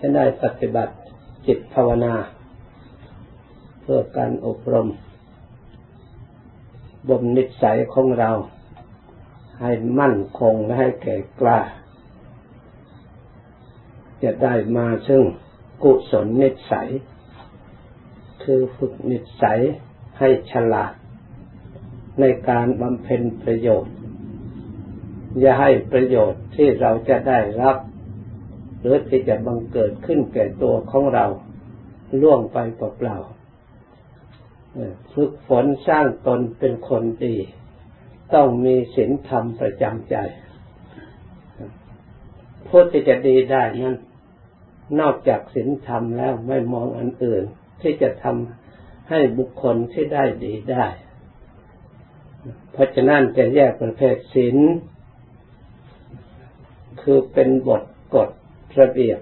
จะได้ปฏิบัติจิตภาวนา เพื่อการอบรมบ่มนิสัยของเรา ให้มั่นคงและให้แก่กล้า จะได้มาซึ่งกุศลนิสัย คือฝึกนิสัยให้ฉลาด ในการบำเพ็ญประโยชน์ อย่าให้ประโยชน์ที่เราจะได้รับ หรือที่จะบังเกิดขึ้นแก่ตัวของเราล่วงไปเปล่าๆฝึกฝนสร้างตนเป็นคนดี ต้องมีศีลธรรมประจำใจพูดที่จะดีได้นั้นนอกจากศีลธรรมแล้วไม่มองอันอื่น ที่จะทำให้บุคคลที่ได้ดีได้ เพราะฉะนั้นจะแยกประเภทศีลคือเป็นบทกฎ ระเบียบ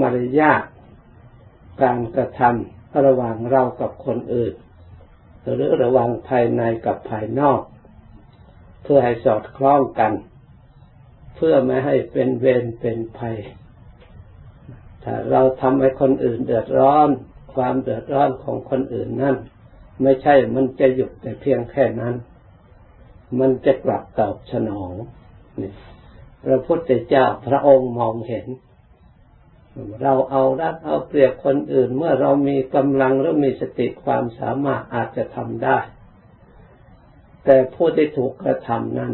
มารยาทการกระทำระหว่างเรากับคนอื่น หรือระหว่างภายในกับภายนอก เพื่อให้สอดคล้องกัน เพื่อไม่ให้เป็นเวรเป็นภัย ถ้าเราทำให้คนอื่นเดือดร้อน ความเดือดร้อนของคนอื่นนั่นไม่ใช่มันจะหยุดแต่เพียงแค่นั้น มันจะกลับตอบสนองนี่ พระพุทธเจ้าพระองค์มองเห็น เราเอารัดเอาเปรียบคนอื่น เมื่อเรามีกำลังหรือมีสติความสามารถอาจจะทำได้ แต่ผู้ที่ถูกกระทำนั้น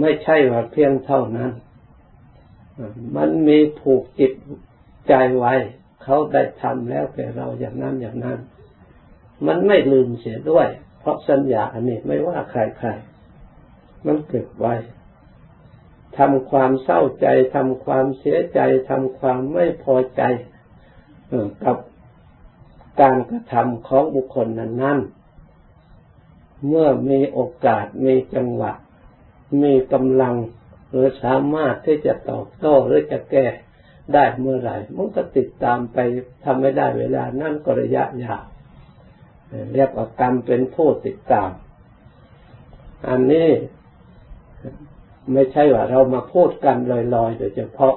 ไม่ใช่ว่าเพียงเท่านั้น มันมีผูกจิตใจไว้ เขาได้ทำแล้วแก่เราอย่างนั้นอย่างนั้น มันไม่ลืมเสียด้วย เพราะสัญญาอันนี้ไม่ว่าใครๆมันเก็บไว้ ทำความเศร้าใจทำความเสียใจทำความไม่พอใจกับการกระทำของบุคคลนั้นนั้นเมื่อมีโอกาสมีจังหวะ มีกำลังหรือสามารถที่จะตอบโต้หรือจะแก้ได้เมื่อไหร่มันก็ติดตามไปทำไม่ได้เวลานั่นก็ระยะยาวเรียกว่ากรรมเป็นผู้ติดตาม อันนี้ ไม่ใช่ว่าเรามาพูดกันลอยๆ โดยเฉพาะ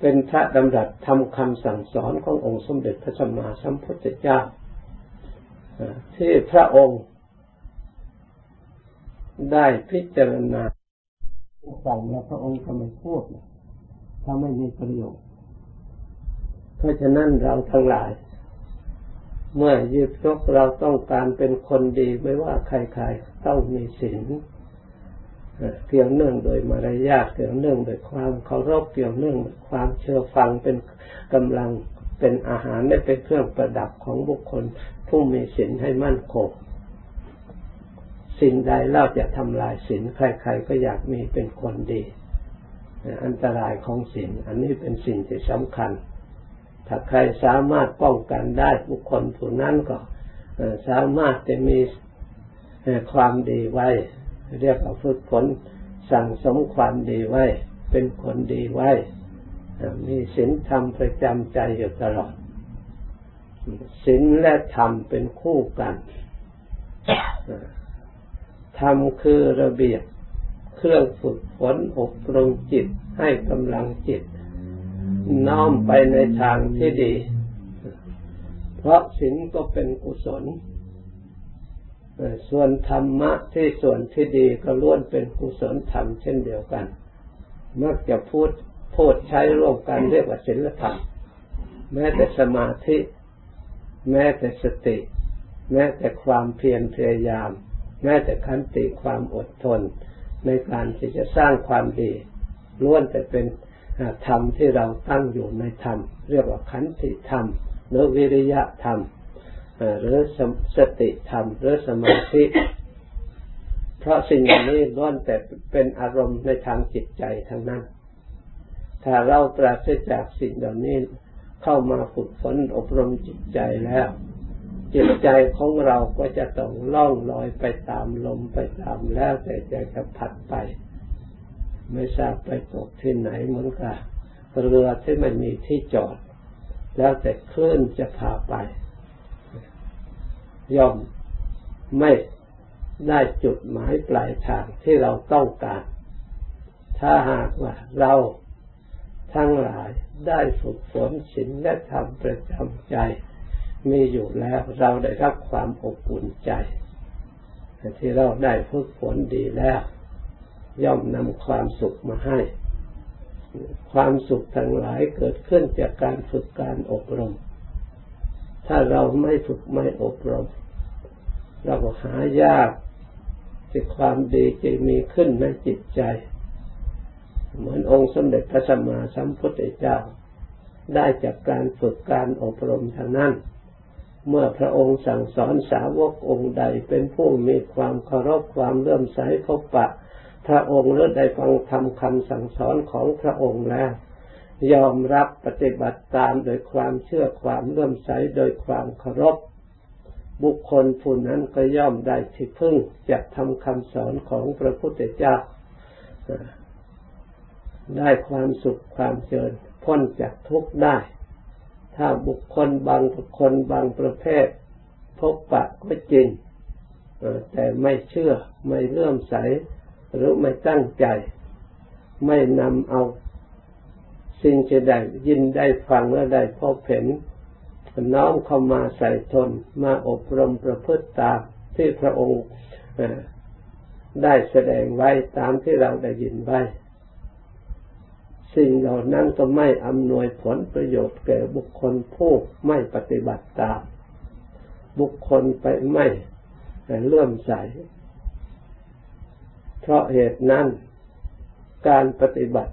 เป็นพระดำรัสทำคำสั่งสอนขององค์สมเด็จพระสัมมาสัมพุทธเจ้าที่พระองค์ได้พิจารณาสั่งแล้วพระองค์ก็ไม่พูดถ้าไม่มีประโยชน์เพราะฉะนั้นเราทั้งหลาย เมื่อยึดยกเราต้องการเป็นคนดีไม่ว่าใครๆต้องมีศีล เกี่ยวเนื่องโดยมารยาทเกี่ยวเนื่องโดยความเคารพเกี่ยวเนื่องโดยความเชื่อฟังเป็นกำลังเป็นอาหารและเป็นเครื่องประดับของบุคคล ผู้มีศีลให้มั่นคงสิ่งใดเล่าจะทำลายศีลใคร ๆ ก็อยากมีเป็นคนดีอันตรายของศีลอันนี้เป็นสิ่งที่สำคัญ ถ้าใครสามารถป้องกันได้บุคคลผู้นั้นก็สามารถจะมีความดีไว้ เรียกว่าฝึกฝนสั่งสมความดีไว้ เป็นคนดีไว้ มีศีลธรรมประจำใจอยู่ตลอดศีลและธรรมเป็นคู่กันธรรมคือระเบียบเครื่องฝึกฝนอบรมจิตให้กำลังจิต น้อมไปในทางที่ดี เพราะศีลก็เป็นกุศล ส่วนธรรมะที่ส่วนที่ดีก็ล้วนเป็นกุศลธรรมเช่นเดียวกัน มักจะพูดพูดใช้ร่วมกันเรียกว่าศีลธรรม แม้แต่สมาธิ แม้แต่สติ แม้แต่ความเพียรพยายาม แม้แต่ขันติความอดทน ในการที่จะสร้างความดีล้วนแต่เป็นธรรมที่เราตั้งอยู่ในธรรม เรียกว่าขันติธรรมหรือวิริยะธรรม หรือสติธรรมหรือสมาธิ เพราะสิ่งนี้ล้วนแต่เป็นอารมณ์ในทางจิตใจทั้งนั้น ถ้าเราปราศจากสิ่งเหล่านี้เข้ามาฝึกฝนอบรมจิตใจแล้ว จิตใจของเราก็จะต้องล่องลอยไปตามลมไปตามแล้วแต่ใจจะผัดไป ไม่ทราบไปตกที่ไหนเหมือนกับเรือที่ไม่มีที่จอด แล้วแต่คลื่นจะพาไป ย่อมไม่ได้จุดหมายปลายทางที่เราต้องการ ถ้าหากว่าเราทั้งหลายได้ฝึกฝนศีลและธรรมประจำใจ มีอยู่แล้วเราได้รับความอบอุ่นใจที่เราได้ฝึกฝนดีแล้ว ย่อมนำความสุขมาให้ ความสุขทั้งหลายเกิดขึ้นจากการฝึกการอบรม ถ้าเราไม่ฝึกไม่อบรม เราก็หายากที่ความดีจะมีขึ้นในจิตใจ เหมือนองค์สมเด็จพระสัมมาสัมพุทธเจ้า ได้จากการฝึกการอบรมทางนั้น เมื่อพระองค์สั่งสอนสาวกองค์ใดเป็นผู้มีความเคารพความเลื่อมใสพบปะ พระองค์เลือได้ฟังธรรมคำสั่งสอนของพระองค์แล้ว ยอมรับปฏิบัติตามโดยความเชื่อความเลื่อมใสโดยความเคารพ บุคคลผู้นั้นก็ย่อมได้ที่พึ่งจากทำคำสอนของพระพุทธเจ้า ได้ความสุขความเจริญพ้นจากทุกข์ได้ ถ้าบุคคลบางบุคคลบางประเภท พบปะก็จริงแต่ไม่เชื่อไม่เลื่อมใส หรือไม่ตั้งใจ ไม่นำเอาสิ่งที่ได้ยินได้ฟังและได้พบเห็น น้อมเข้ามาใส่ทนมาอบรมประพฤติตามที่พระองค์ได้แสดงไว้ตามที่เราได้ยินไว้ สิ่งเหล่านั้นก็ไม่อำนวยผลประโยชน์แก่บุคคลผู้ไม่ปฏิบัติตาม บุคคลไปไม่เลื่อมใส เพราะเหตุนั้นการปฏิบัติ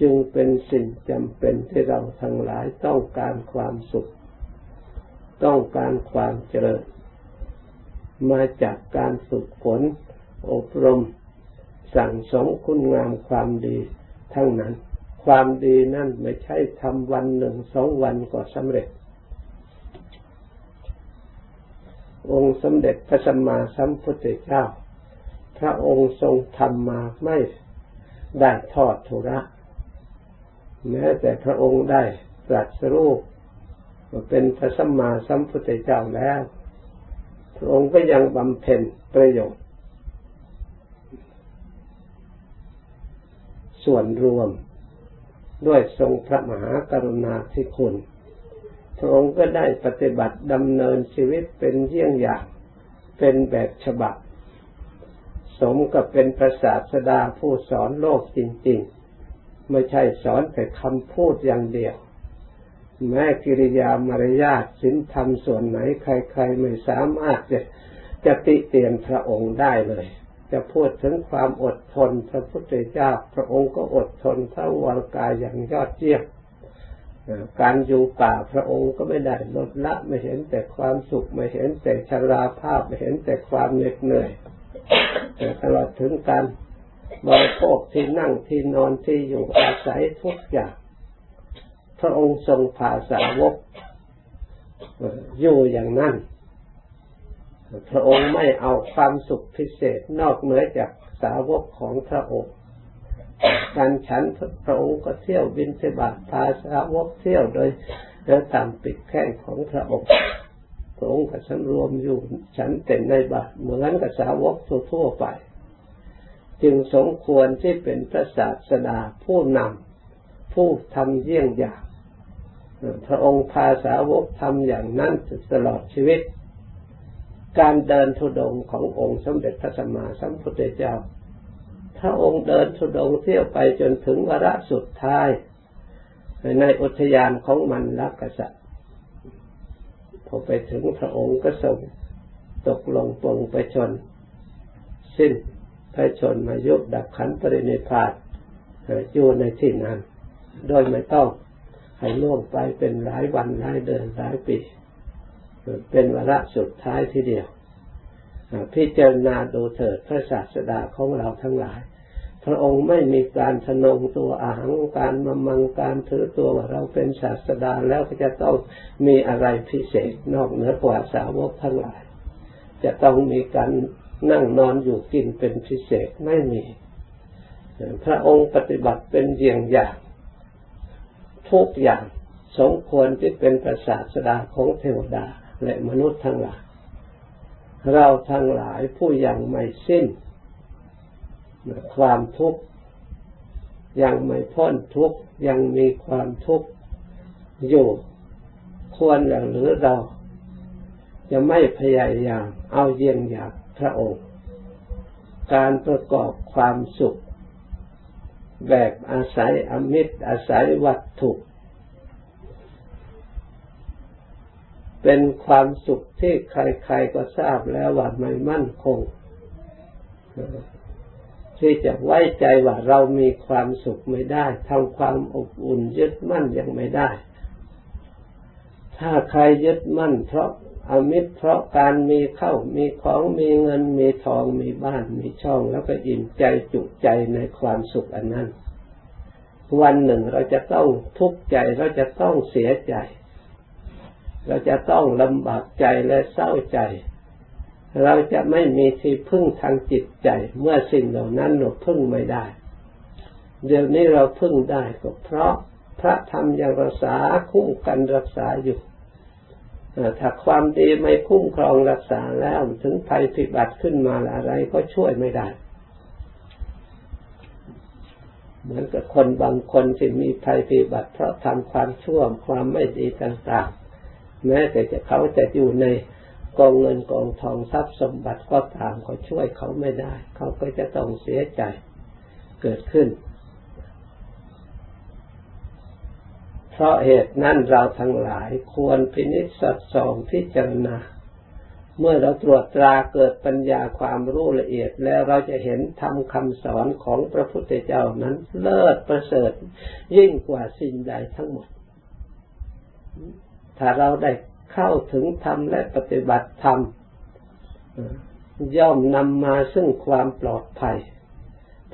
จึงเป็นสิ่งจำเป็นที่เราทั้งหลายต้องการความสุข ต้องการความเจริญ มาจากการฝึกฝนอบรม สั่งสมคุณงามความดีทั้งนั้น ความดีนั่นไม่ใช่ทำวันหนึ่งสองวันก็สำเร็จ องค์สมเด็จพระสัมมาสัมพุทธเจ้า พระองค์ทรงทำมาไม่ได้ทอดทุระ แม้แต่พระองค์ได้ตรัสรู้เป็นพระสัมมาสัมพุทธเจ้าแล้ว พระองค์ก็ยังบำเพ็ญประโยชน์ ส่วนรวมด้วยทรงพระมหากรุณาธิคุณ พระองค์ก็ได้ปฏิบัติดำเนินชีวิตเป็นเยี่ยงอย่างเป็นแบบฉบับ สมกับเป็นพระศาสดาผู้สอนโลกจริง ๆ ไม่ใช่สอนแต่คำพูดอย่างเดียว แม้กิริยามารยาทสินธรรมส่วนไหน ใครๆไม่สามารถจะจะติเตียนพระองค์ได้เลย จะพูดถึงความอดทน พระพุทธเจ้าพระองค์ก็อดทนเท่าวรกายอย่างยอดเยี่ยมการอยู่ป่าพระองค์ก็ไม่ได้ลดละไม่เห็นแต่ความสุขไม่เห็นแต่ชราภาพไม่เห็นแต่ความเหน็ดเหนื่อยตลอดถึงการ บริโภคที่นั่งที่นอนที่อยู่อาศัยทุกอย่างพระองค์ทรงพาสาวกอยู่อย่างนั้น พระองค์ไม่เอาความสุขพิเศษนอกเหนือจากสาวกของพระองค์ การฉันพระองค์ก็เที่ยวบินเสบาทพาสาวกเที่ยวโดยเดินตามปิดแข้งของพระองค์ พระองค์ก็ฉันรวมอยู่ฉันเต็มในบาทเหมือนกับสาวกทั่วไป จึงสมควรที่เป็นพระศาสดาผู้นำผู้ทำเยี่ยงอย่างพระองค์พาสาวกทำอย่างนั้นตลอดชีวิต การเดินทุดงขององค์สมเด็จพระสัมมาสัมพุทธเจ้าถ้าองค์เดินทุดงเที่ยวไปจนถึงวาระสุดท้าย ในอุทยานของมันลักษัตริย์พอไปถึงพระองค์ก็ส่งตกลงปลงไปชน สิ้น ไปชนมายุบดับขันปรินิพานอยู่ในที่นั้น โดยไม่ต้องให้ล่วงไปเป็นหลายวันหลายเดือนหลายปี เป็นวาระสุดท้ายทีเดียว พิจารณาดูเถิดพระศาสดาของเราทั้งหลาย พระองค์ไม่มีการทนงตัวอาหังการมามังการถือตัวว่าเราเป็นศาสดาแล้วก็จะต้องมีอะไรพิเศษนอกเหนือกว่าสาวกทั้งหลาย จะต้องมีการ นั่งนอนอยู่กินเป็นพิเศษไม่มี พระองค์ปฏิบัติเป็นเยี่ยงอย่างทุกอย่างสมควรที่เป็นประสาสดาของเทวดาและมนุษย์ทั้งหลาย เราทั้งหลายผู้ยังไม่สิ้น ความทุกข์ยังไม่พ้นทุกข์ยังมีความทุกข์อยู่ควรหรือเรา จะไม่พยายามเอาเยี่ยงอย่าง พระองค์ การประกอบความสุข แบบอาศัยอมิตรอาศัยวัตถุ เป็นความสุขที่ใครๆก็ทราบแล้วว่าไม่มั่นคง ที่จะไว้ใจว่าเรามีความสุขไม่ได้ทำความอบอุ่นยึดมั่นยังไม่ได้ ถ้าใครยึดมั่นเพราะ อมิตรเพราะการมีเข้ามีของมีเงินมีทองมีบ้านมีช่องแล้วก็อิ่มใจจุใจในความสุขอันนั้น วันหนึ่งเราจะต้องทุกข์ใจเราจะต้องเสียใจ เราจะต้องลำบากใจและเศร้าใจ เราจะไม่มีที่พึ่งทางจิตใจ เมื่อสิ่งเหล่านั้นเราพึ่งไม่ได้ เดี๋ยวนี้เราพึ่งได้ก็เพราะพระธรรมยังรักษาคุ้มกันรักษาอยู่ ถ้าความดีไม่คุ้มครองรักษาแล้วถึงภัยพิบัติขึ้นมาอะไรก็ช่วยไม่ได้ เหมือนกับคนบางคนที่มีภัยพิบัติ เพราะทำความชั่วความไม่ดีต่างๆ แม้แต่จะเขาจะอยู่ในกองเงินกองทองทรัพย์สมบัติก็ตามเขาช่วยเขาไม่ได้ เขาก็จะต้องเสียใจเกิดขึ้น เพราะเหตุนั้นเราทั้งหลายควรพินิจสัดส่องพิจารณา เมื่อเราตรวจตราเกิดปัญญาความรู้ละเอียดแล้วเราจะเห็นทำคำสอนของพระพุทธเจ้านั้นเลิศประเสริฐยิ่งกว่าสิ่งใดทั้งหมด ถ้าเราได้เข้าถึงธรรมและปฏิบัติธรรมย่อมนำมาซึ่งความปลอดภัย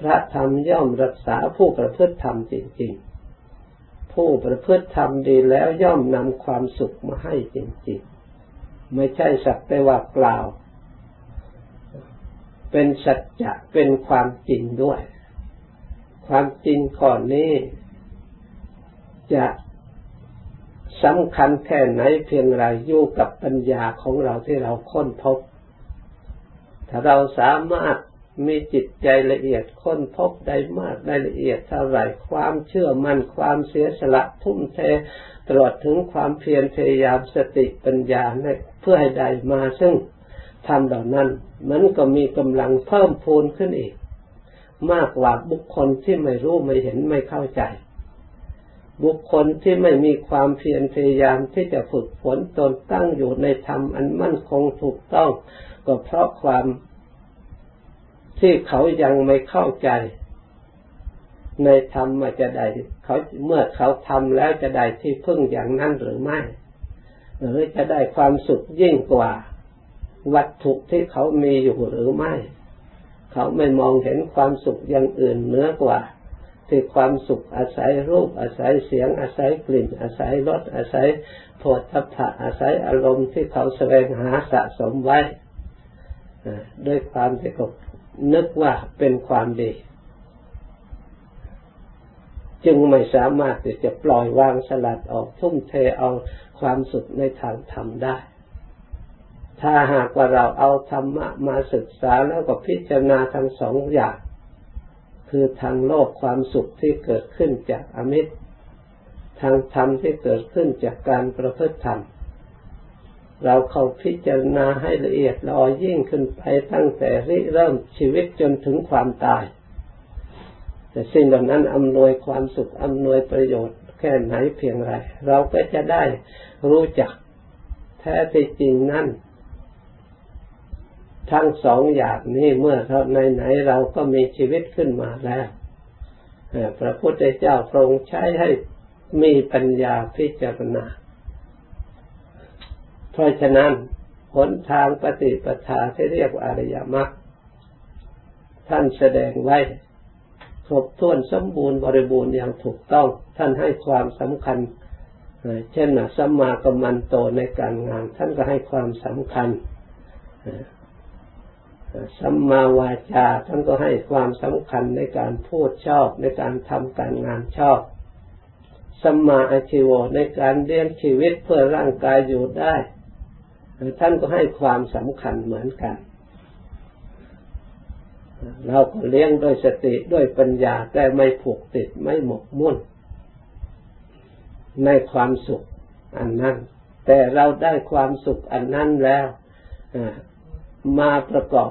พระธรรมย่อมรักษาผู้ประพฤติธรรมจริง ๆ ผู้ประพฤติธรรมดีแล้วย่อมนำความสุขมาให้จริงๆ ไม่ใช่สักแต่ว่ากล่าว เป็นสัจจะเป็นความจริงด้วย ความจริงก่อนนี้ จะสำคัญแค่ไหนเพียงไรอยู่กับปัญญาของเราที่เราค้นพบ ถ้าเราสามารถ มีจิตใจละเอียดค้นพบได้มากได้ละเอียดเท่าไรความเชื่อมั่นความเสียสละทุ่มเทตลอดถึงความเพียรพยายามสติปัญญาเพื่อให้ได้มาซึ่งทำเหล่านั้น มันก็มีกำลังเพิ่มพูนขึ้นอีก มากกว่าบุคคลที่ไม่รู้ไม่เห็นไม่เข้าใจ บุคคลที่ไม่มีความเพียรพยายามที่จะฝึกฝนตนตั้งอยู่ในธรรมอันมั่นคงถูกต้อง ก็เพราะความ ที่เขายังไม่เข้าใจ ในธรรมจะได้เขาเมื่อเขาทำแล้วจะได้ที่พึ่งอย่างนั้นหรือไม่ หรือจะได้ความสุขยิ่งกว่า วัตถุที่เขามีอยู่หรือไม่ เขาไม่มองเห็นความสุขอย่างอื่นเหนือกว่าที่ความสุขอาศัยรูปอาศัยเสียง อาศัยกลิ่น อาศัยรสอาศัยโผฏฐัพพะอาศัยอารมณ์ที่เขาแสวงหาสะสมไว้ด้วยความที่เข นึกว่าเป็นความดี จึงไม่สามารถที่จะปล่อยวางสลัดออกทุ่มเทเอาความสุขในทางธรรมได้ ถ้าหากว่าเราเอาธรรมะมาศึกษาแล้วก็พิจารณาทั้งสองอย่าง คือทางโลกความสุขที่เกิดขึ้นจากอมิตรทางธรรมที่เกิดขึ้นจากการประพฤติธรรม เราเข้าพิจารณาให้ละเอียดลอยิ่งขึ้นไปตั้งแต่ริเริ่มชีวิตจนถึงความตาย แต่สิ่งเหล่านั้นอำนวยความสุขอำนวยประโยชน์แค่ไหนเพียงไร เราก็จะได้รู้จักแท้ที่จริงนั้นทั้งสองอย่างนี้เมื่อเราในไหนเราก็มีชีวิตขึ้นมาแล้วพระพุทธเจ้าทรงใช้ให้มีปัญญาพิจารณา เพราะฉะนั้นหนทางปฏิปทาที่เรียกว่าอริยมรรคท่านแสดงไว้ครบถ้วนสมบูรณ์บริบูรณ์อย่างถูกต้อง ท่านให้ความสำคัญ เช่นสัมมากัมมันโตในการงาน ท่านก็ให้ความสำคัญสัมมาวาจาท่านก็ให้ความสำคัญในการพูดชอบในการทำการงานชอบสัมมาอาชีวในการเลี้ยงชีวิตเพื่อร่างกายอยู่ได้ ท่านก็ให้ความสำคัญเหมือนกัน เราก็เลี้ยงด้วยสติด้วยปัญญาแต่ไม่ผูกติดไม่หมกมุ่น ในความสุขอันนั้น แต่เราได้ความสุขอันนั้นแล้วมาประกอบ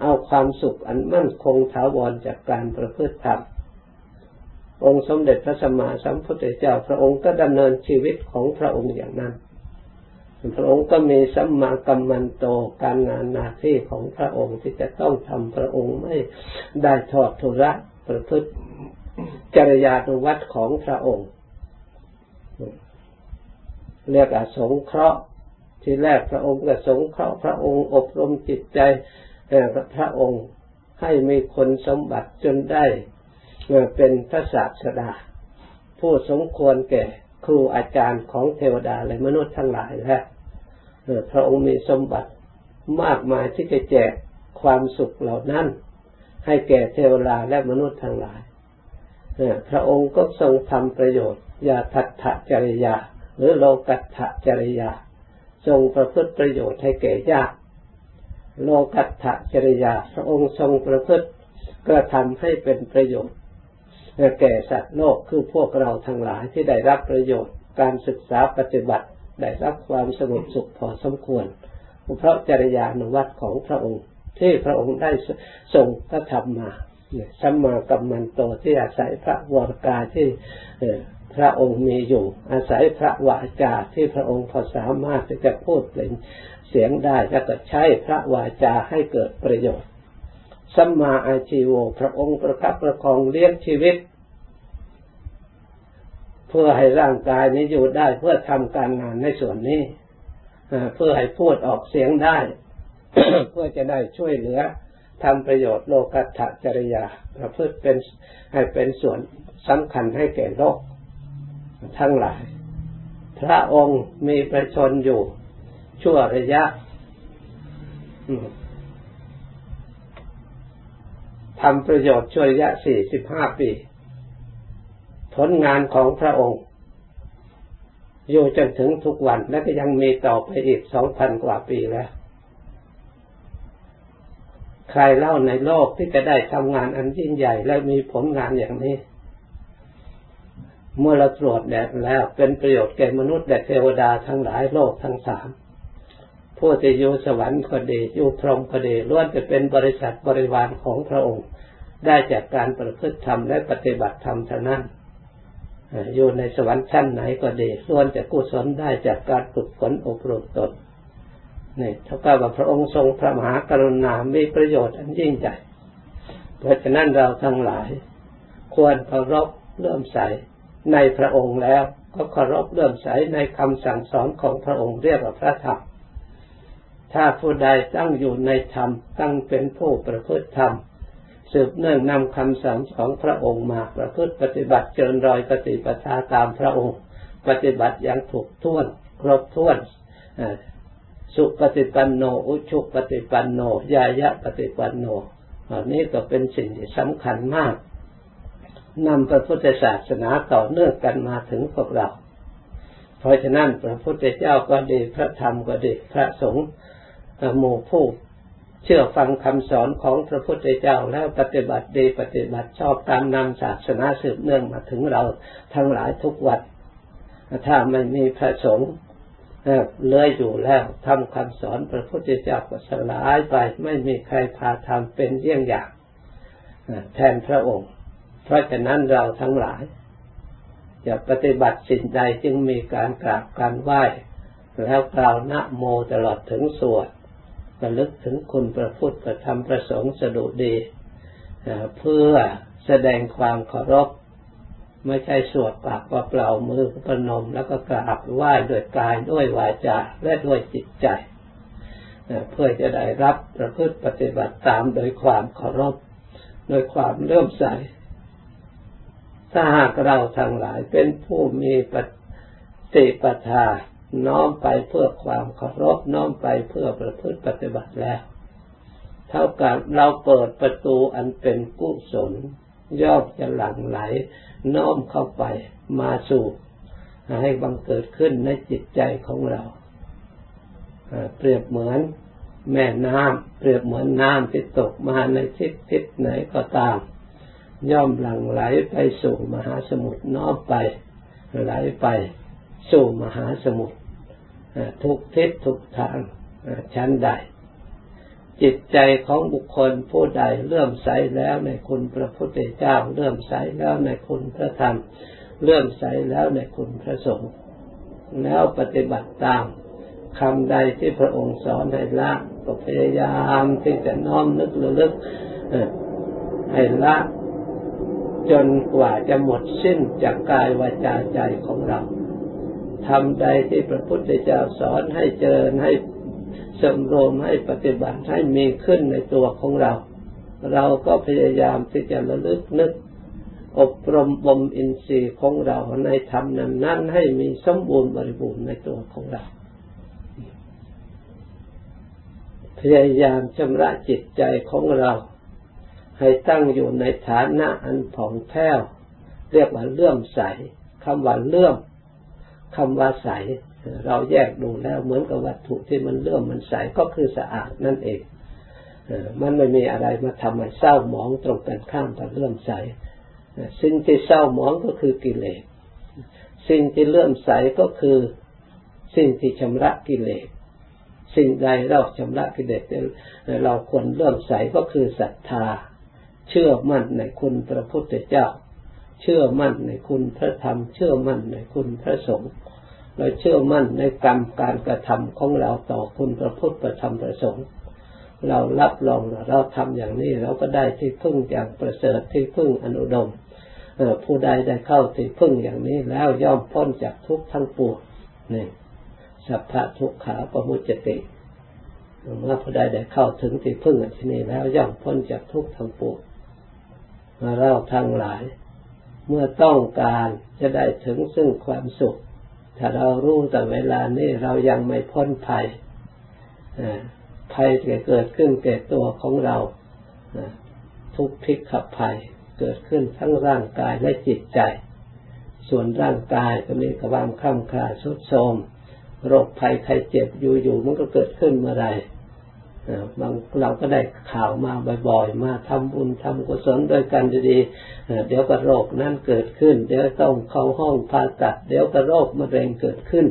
เอาความสุขอันมั่นคงถาวรจากการประพฤติธรรม องค์สมเด็จพระสัมมาสัมพุทธเจ้าพระองค์ก็ดำเนินชีวิตของพระองค์อย่างนั้น พระองค์ก็มีสัมมากัมมันโตการงานหน้าที่ของพระองค์ที่จะต้องทำพระองค์ไม่ได้ทอดทุระประพฤติจริยานุวัตของพระองค์ เรียกอสงเคราะห์ที่แรกพระองค์ก็สงเคราะห์พระองค์อบรมจิตใจพระองค์ให้มีคนสมบัติจนได้เป็นพระศาสดา ผู้สมควรแก่ครูอาจารย์ของเทวดาและมนุษย์ทั้งหลายแล้ว พระองค์มีสมบัติมากมายที่จะแจกความสุขเหล่านั้น ให้แก่เทวดาและมนุษย์ทั้งหลายพระองค์ก็ทรงทำประโยชน์ยาทัตถจริยา หรือโลกัตถจริยา ทรงประพฤติประโยชน์ให้แก่ญาติโลกัตถจริยา พระองค์ทรงประพฤติก็ทำให้เป็นประโยชน์แก่สัตว์โลกคือพวกเราทั้งหลายที่ได้รับประโยชน์การศึกษาปฏิบัติ ได้รับความสงบสุขพอสมควร เพราะจริยานุวัตของพระองค์ ที่พระองค์ได้ทรงพระธรรมมาสัมมากัมมันโตที่อาศัยพระวรกาที่พระองค์มีอยู่ อาศัยพระวาจาที่พระองค์พอสามารถที่จะพูดเป็นเสียงได้แล้วก็ใช้พระวาจาให้เกิดประโยชน์สัมมาอาชีโวพระองค์ประคับประคองเลี้ยงชีวิต พื่อให้ร่างกายนี้อยู่ได้เพื่อทำการงานในส่วนนี้เพื่อให้พูดออกเสียงได้ เพื่อจะได้ช่วยเหลือทำประโยชน์โลกัตถจริยาประพฤติเป็นให้เป็นส่วนสำคัญให้แก่โลก ทั้งหลาย พระองค์มีประชนอยู่ ชั่วระยะทำประโยชน์ช่วยยะสี่สิบห้าปี ผลงานของพระองค์ อยู่จนถึงทุกวันและก็ยังมีต่อไปอีกสองพันกว่าปีแล้ว ใครเล่าในโลกที่จะได้ทำงานอันยิ่งใหญ่และมีผลงานอย่างนี้ เมื่อเราตรวจแดดแล้วเป็นประโยชน์แก่มนุษย์และเทวดาทั้งหลายโลกทั้งสามผู้ที่อยู่สวรรค์ก็ดีอยู่พรหมก็ดีล้วนจะเป็นบริษัทบริวารของพระองค์ ได้จากการประพฤติธรรมและปฏิบัติธรรมเท่านั้น อยู่ในสวรรค์ชั้นไหนก็ดีล้วนจะกุศลได้จากการฝึกฝนอบรมตนนี่เท่ากับว่าพระองค์ทรงพระมหากรุณามีประโยชน์อันยิ่งใหญ่เพราะฉะนั้นเราทั้งหลาย ควรเคารพเลื่อมใสในพระองค์แล้วก็เคารพเลื่อมใสในคำสั่งสอนของพระองค์เรียกว่าพระธรรมถ้าผู้ใดตั้งอยู่ในธรรมตั้งเป็นผู้ประพฤติธรรม สืบเนื่องนำคำสั่งของพระองค์มาประพฤติปฏิบัติเจริญรอยปฏิปทาตามพระองค์ ปฏิบัติอย่างถูกท้วนครบถ้วนสุปฏิปันโน อุชุปฏิปันโน ยายะปฏิปันโนอันนี้ก็เป็นสิ่งที่สำคัญมากนำพระพุทธศาสนาต่อเนื่องกันมาถึงพวกเรา เพราะฉะนั้นพระพุทธเจ้าก็ดี พระธรรมก็ดี พระสงฆ์หมู่ผู้ เชื่อฟังคำสอนของพระพุทธเจ้าแล้วปฏิบัติดีปฏิบัติชอบตามนำศาสนาสืบเนื่องมาถึงเราทั้งหลายทุกวันถ้าไม่มีพระสงฆ์เลยอยู่แล้วทำคำสอนพระพุทธเจ้าก็สลายไปไม่มีใครพาทำเป็นเยี่ยงอย่างแทนพระองค์ เพราะฉะนั้นเราทั้งหลายจะปฏิบัติสิ่งใดจึงมีการกราบการไหว้แล้วกล่าวนะโมตลอดถึงสวด ระลึกถึงคุณพระพุทธประธรรมประสงค์สดุดีเพื่อแสดงความเคารพไม่ใช่สวดปากว่าเปล่ามือประนม แล้วก็กราบไหว้ด้วยกายด้วยวาจาและด้วยจิตใจ เพื่อจะได้รับประพฤติปฏิบัติตามโดยความเคารพโดยความเลื่มใสถ้าหากเราทั้งหลายเป็นผู้มีปฏิปทา น้อมไปเพื่อความเคารพน้อมไปเพื่อประพฤติปฏิบัติแล้ว เท่ากับเราเปิดประตูอันเป็นกุศลย่อมจะหลั่งไหล น้อมเข้าไปมาสู่ให้บังเกิดขึ้นในจิตใจของเรา เปรียบเหมือนแม่น้ำเปรียบเหมือนน้ำที่ตกมาในทิศทิศไหนก็ตาม ย่อมหลั่งไหลไปสู่มหาสมุทรน้อมไป ไหลไปสู่มหาสมุทร ทุกทิศทุกทางชั้นใด จิตใจของบุคคลผู้ใดเลื่อมใสแล้วในคุณพระพุทธเจ้าเลื่อมใสแล้วในคุณพระธรรมเลื่อมใสแล้วในคุณพระสงฆ์แล้วปฏิบัติตามคำใดที่พระองค์สอนให้ละก็พยายามที่จะน้อมนึกระลึกให้ละจนกว่าจะหมดสิ้นจากกายวาจาใจของเรา ทำใดที่พระพุทธเจ้าสอนให้เจริญให้สมรวมให้ปฏิบัติให้มีขึ้นในตัวของเรา เราก็พยายามที่จะระลึกนึก อบรมบ่มอินทรีย์ของเราในธรรมนั้นนั้นให้มีสมบูรณ์บริบูรณ์ในตัวของเรา พยายามชำระจิตใจของเรา ให้ตั้งอยู่ในฐานะอันผ่องแผ้ว เรียกว่าเลื่อมใสคำว่าเลื่อม คำว่าใส เราแยกดูแล้วเหมือนกับวัตถุที่มันเลื่อมมันใสก็คือสะอาดนั่นเองมันไม่มีอะไรมาทำให้เศร้าหมองตรงกันข้ามกับเลื่อมใสสิ่งที่เศร้าหมองก็คือกิเลสสิ่งที่เลื่อมใสก็คือสิ่งที่ชำระกิเลสสิ่งใดเราชำระกิเลสเราควรเลื่อมใสก็คือศรัทธา เชื่อมั่นในคุณพระพุทธเจ้า เชื่อมั่นในคุณพระธรรม เชื่อมั่นในคุณพระสงฆ์เราเชื่อมั่นในกรรมการกระทำของเราต่อคุณพระพุทธประธรรมประสงค์ เรารับรองเราทำอย่างนี้เราก็ได้ที่พึ่งอย่างประเสริฐที่พึ่งอนุดมผู้ใดได้เข้าที่พึ่งอย่างนี้แล้วย่อมพ้นจากทุกข์ทั้งปวงนี่สัพพะทุกขาปมุจติเมื่อผู้ใดได้เข้าถึงที่พึ่งอันนี้แล้วย่อมพ้นจากทุกข์ทั้งปวงเราทั้งหลาย เมื่อต้องการจะได้ถึงซึ่งความสุข ถ้าเรารู้แต่เวลานี้เรายังไม่พ้นภัยภัยจะเกิดขึ้นแก่ตัวของเราทุกพิกขับภัยเกิดขึ้นทั้งร่างกายและจิตใจ ส่วนร่างกายก็มีความคล่ำคลาสุดโทมโรคภัยไข้เจ็บอยู่ๆมันก็เกิดขึ้นเมื่อไร บางเราก็ได้ข่าวมาบ่อยๆ มาทำบุญทำกุศลด้วยกันดีๆเดี๋ยวก็โรคนั้นเกิดขึ้น เดี๋ยวต้องเข้าห้องผ่าตัด เดี๋ยวก็โรคมะเร็งเกิดขึ้น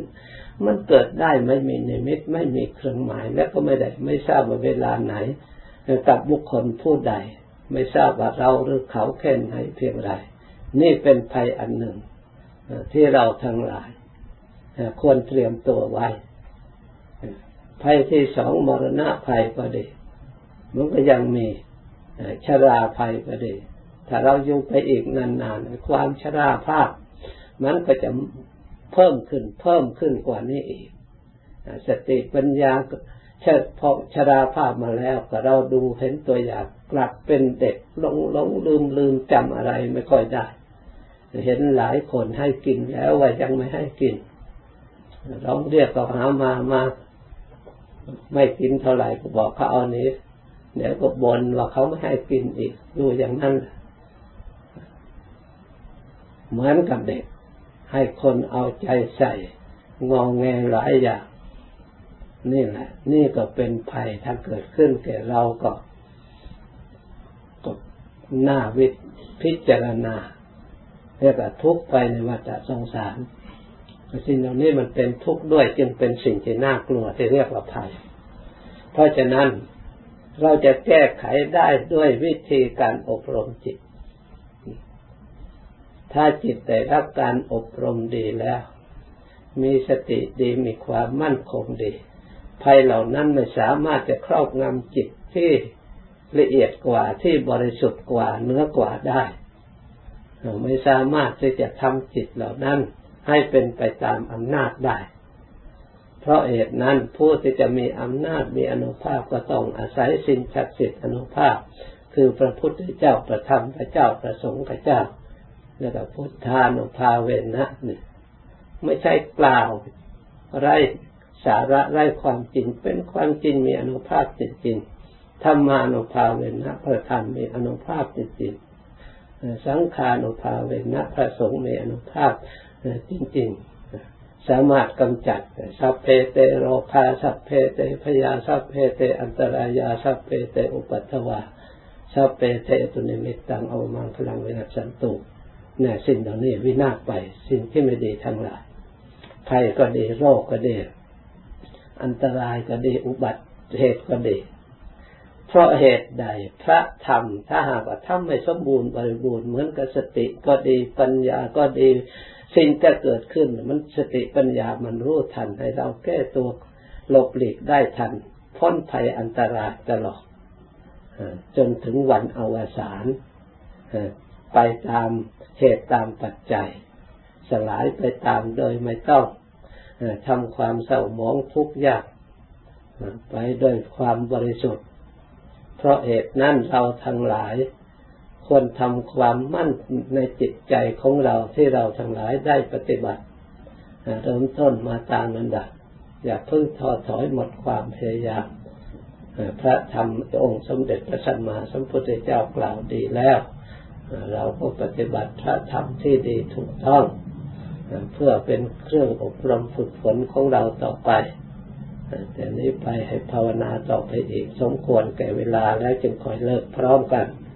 มันเกิดได้ไม่มีนิมิตไม่มีเครื่องหมาย และก็ไม่ได้ไม่ทราบว่าเวลาไหนกับบุคคลผู้ใด ไม่ทราบว่าเราหรือเขาแค่ไหนเพียงไรนี่เป็นภัยอันหนึ่งที่เราทั้งหลายควรเตรียมตัวไว้ ภัยที่สองมรณะภัยก็ดีมันก็ยังมีชราภัยก็ดีถ้าเราอยู่ไปอีกนานๆความชราภาพ มันก็จะเพิ่มขึ้น เพิ่มขึ้นกว่านี้อีกสติปัญญาช่พอชราภาพมาแล้วก็เราดูเห็นตัวอย่างกลับเป็นเด็กหลงหลงลืมลืมจำอะไรไม่ค่อยได้ เห็นหลายคนให้กินแล้วว่ายังไม่ให้กินร้องเรียกก็หามามา ไม่กินเท่าไหร่ก็บอกเขาเอานี้ เดี๋ยวก็บ่นว่าเขาไม่ให้กินอีกดูอย่างนั้น เหมือนกับเด็ก ให้คนเอาใจใส่ งองแงหลายอย่างนี่แหละ นี่ก็เป็นภัยถ้าเกิดขึ้นแก่เราก็ก็หน้าวิพิจารณาเรียกว่าทุกไปในวัฏสงสาร สิ่งเหล่านี้มันเป็นทุกข์ด้วยจึงเป็นสิ่งที่น่ากลัวที่เรียกว่าภัย เพราะฉะนั้นเราจะแก้ไขได้ด้วยวิธีการอบรมจิต ถ้าจิตได้รับการอบรมดีแล้ว มีสติดีมีความมั่นคงดี ภัยเหล่านั้นไม่สามารถจะครอบงำจิตที่ละเอียดกว่าที่บริสุทธิ์กว่าเนื้อกว่าได้ ไม่สามารถที่จะทำจิตเหล่านั้น ให้เป็นไปตามอำนาจได้ เพราะเหตุนั้นผู้ที่จะมีอำนาจมีอนุภาพก็ต้องอาศัยสิ่งศักดิ์สิทธิ์อนุภาพ คือพระพุทธเจ้าพระธรรมพระเจ้าพระสงฆ์พระเจ้า แล้วก็พุทธานุภาเวนะนี่ไม่ใช่กล่าวไร้สาระไร้ความจริง เป็นความจริงมีอานุภาพจริงๆธัมมานุภาเวนะพระธรรมมีอานุภาพจริงๆสังฆานุภาเวนะพระสงฆ์มีอานุภาพ จริงๆ สามารถกำจัดสัพเพเตโรคาสัพเพเตภยาสัพเพเตอันตรายาสัพเพเตอุปัททวาสัพเพเตตุนิมิตตังเอามังพลังเวนัสันตุเนี่ยสิ่งเหล่านี้วินาศไป สิ่งที่ไม่ดีทั้งหลายภัยก็ดีโรคก็ดี อันตรายก็ดีอุบัติเหตุก็ดีเพราะเหตุใดพระธรรมถ้าหากว่าทำไม่สมบูรณ์บริบูรณ์เหมือนกับสติก็ดีปัญญาก็ดี สิ่งจะเกิดขึ้น มันสติปัญญามันรู้ทันให้เราแก้ตัวหลบหลีกได้ทัน พ้นภัยอันตรายตลอดจนถึงวันอวสานไปตามเหตุตามปัจจัย สลายไปตามโดยไม่ต้องทำความเศร้าหมองทุกข์ยากไปด้วยความบริสุทธิ์ เพราะเหตุนั้นเราทั้งหลาย ควรทำความมั่นในจิตใจของเราที่เราทั้งหลายได้ปฏิบัติเริ่มต้นมาตามนันดับอย่าเพิ่งท้อถอยหมดความพยายามพระธรรมองค์สมเด็จพระสัมมาสัมพุทธเจ้ากล่าวดีแล้ว เราก็ปฏิบัติพระธรรมที่ดีถูกต้องเพื่อเป็นเครื่องอบรมฝึกฝนของเราต่อไป แต่นี้ไปให้ภาวนาต่อไปอีกสมควรแก่เวลาแล้วจึงคอยเลิกพร้อมกัน